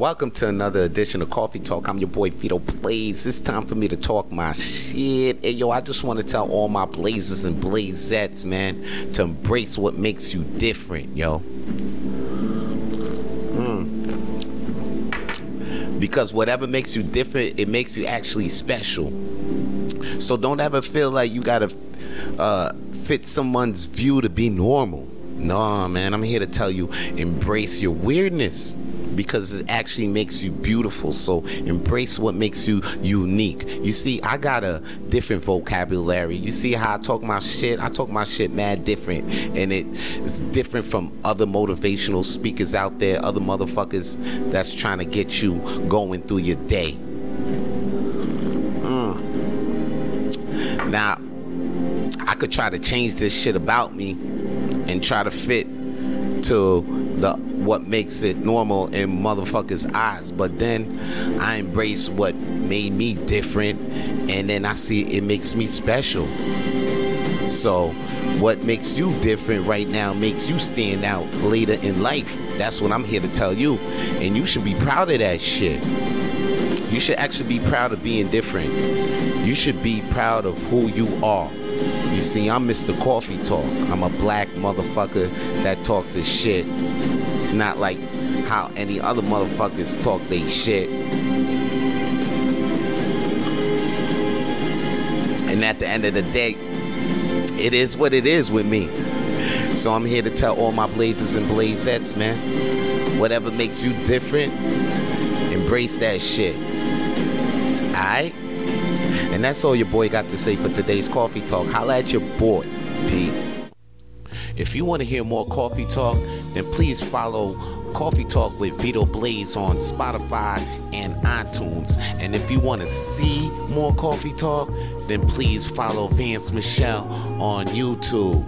Welcome to another edition of Coffee Talk. I'm your boy Vito Blaze. It's time for me to talk my shit. Hey, yo, I just want to tell all my blazers and blazettes, man, to embrace what makes you different, yo. Mm. Because whatever makes you different, it makes you actually special. So don't ever feel like you gotta uh, fit someone's view to be normal. No, man, I'm here to tell you embrace your weirdness because it actually makes you beautiful. So embrace what makes you unique. You see, I got a different vocabulary. You see how I talk my shit? I talk my shit mad different. And it's different from other motivational speakers out there, other motherfuckers that's trying to get you going through your day. Mm. Now, I could try to change this shit about me and try to fit to the what makes it normal in motherfuckers' eyes. But then I embrace what made me different, and then I see it makes me special. So, what makes you different right now makes you stand out later in life. That's what I'm here to tell you, and you should be proud of that shit. You should actually be proud of being different. You should be proud of who you are. You see, I'm Mr. Coffee Talk. I'm a black motherfucker that talks his shit. Not like how any other motherfuckers talk they shit. And at the end of the day, it is what it is with me. So I'm here to tell all my blazers and blazettes, man. Whatever makes you different, embrace that shit. Alright? And that's all your boy got to say for today's Coffee Talk. Holla at your boy. Peace. If you want to hear more Coffee Talk, then please follow Coffee Talk with Vito Blaze on Spotify and iTunes. And if you want to see more Coffee Talk, then please follow Vance Michelle on YouTube.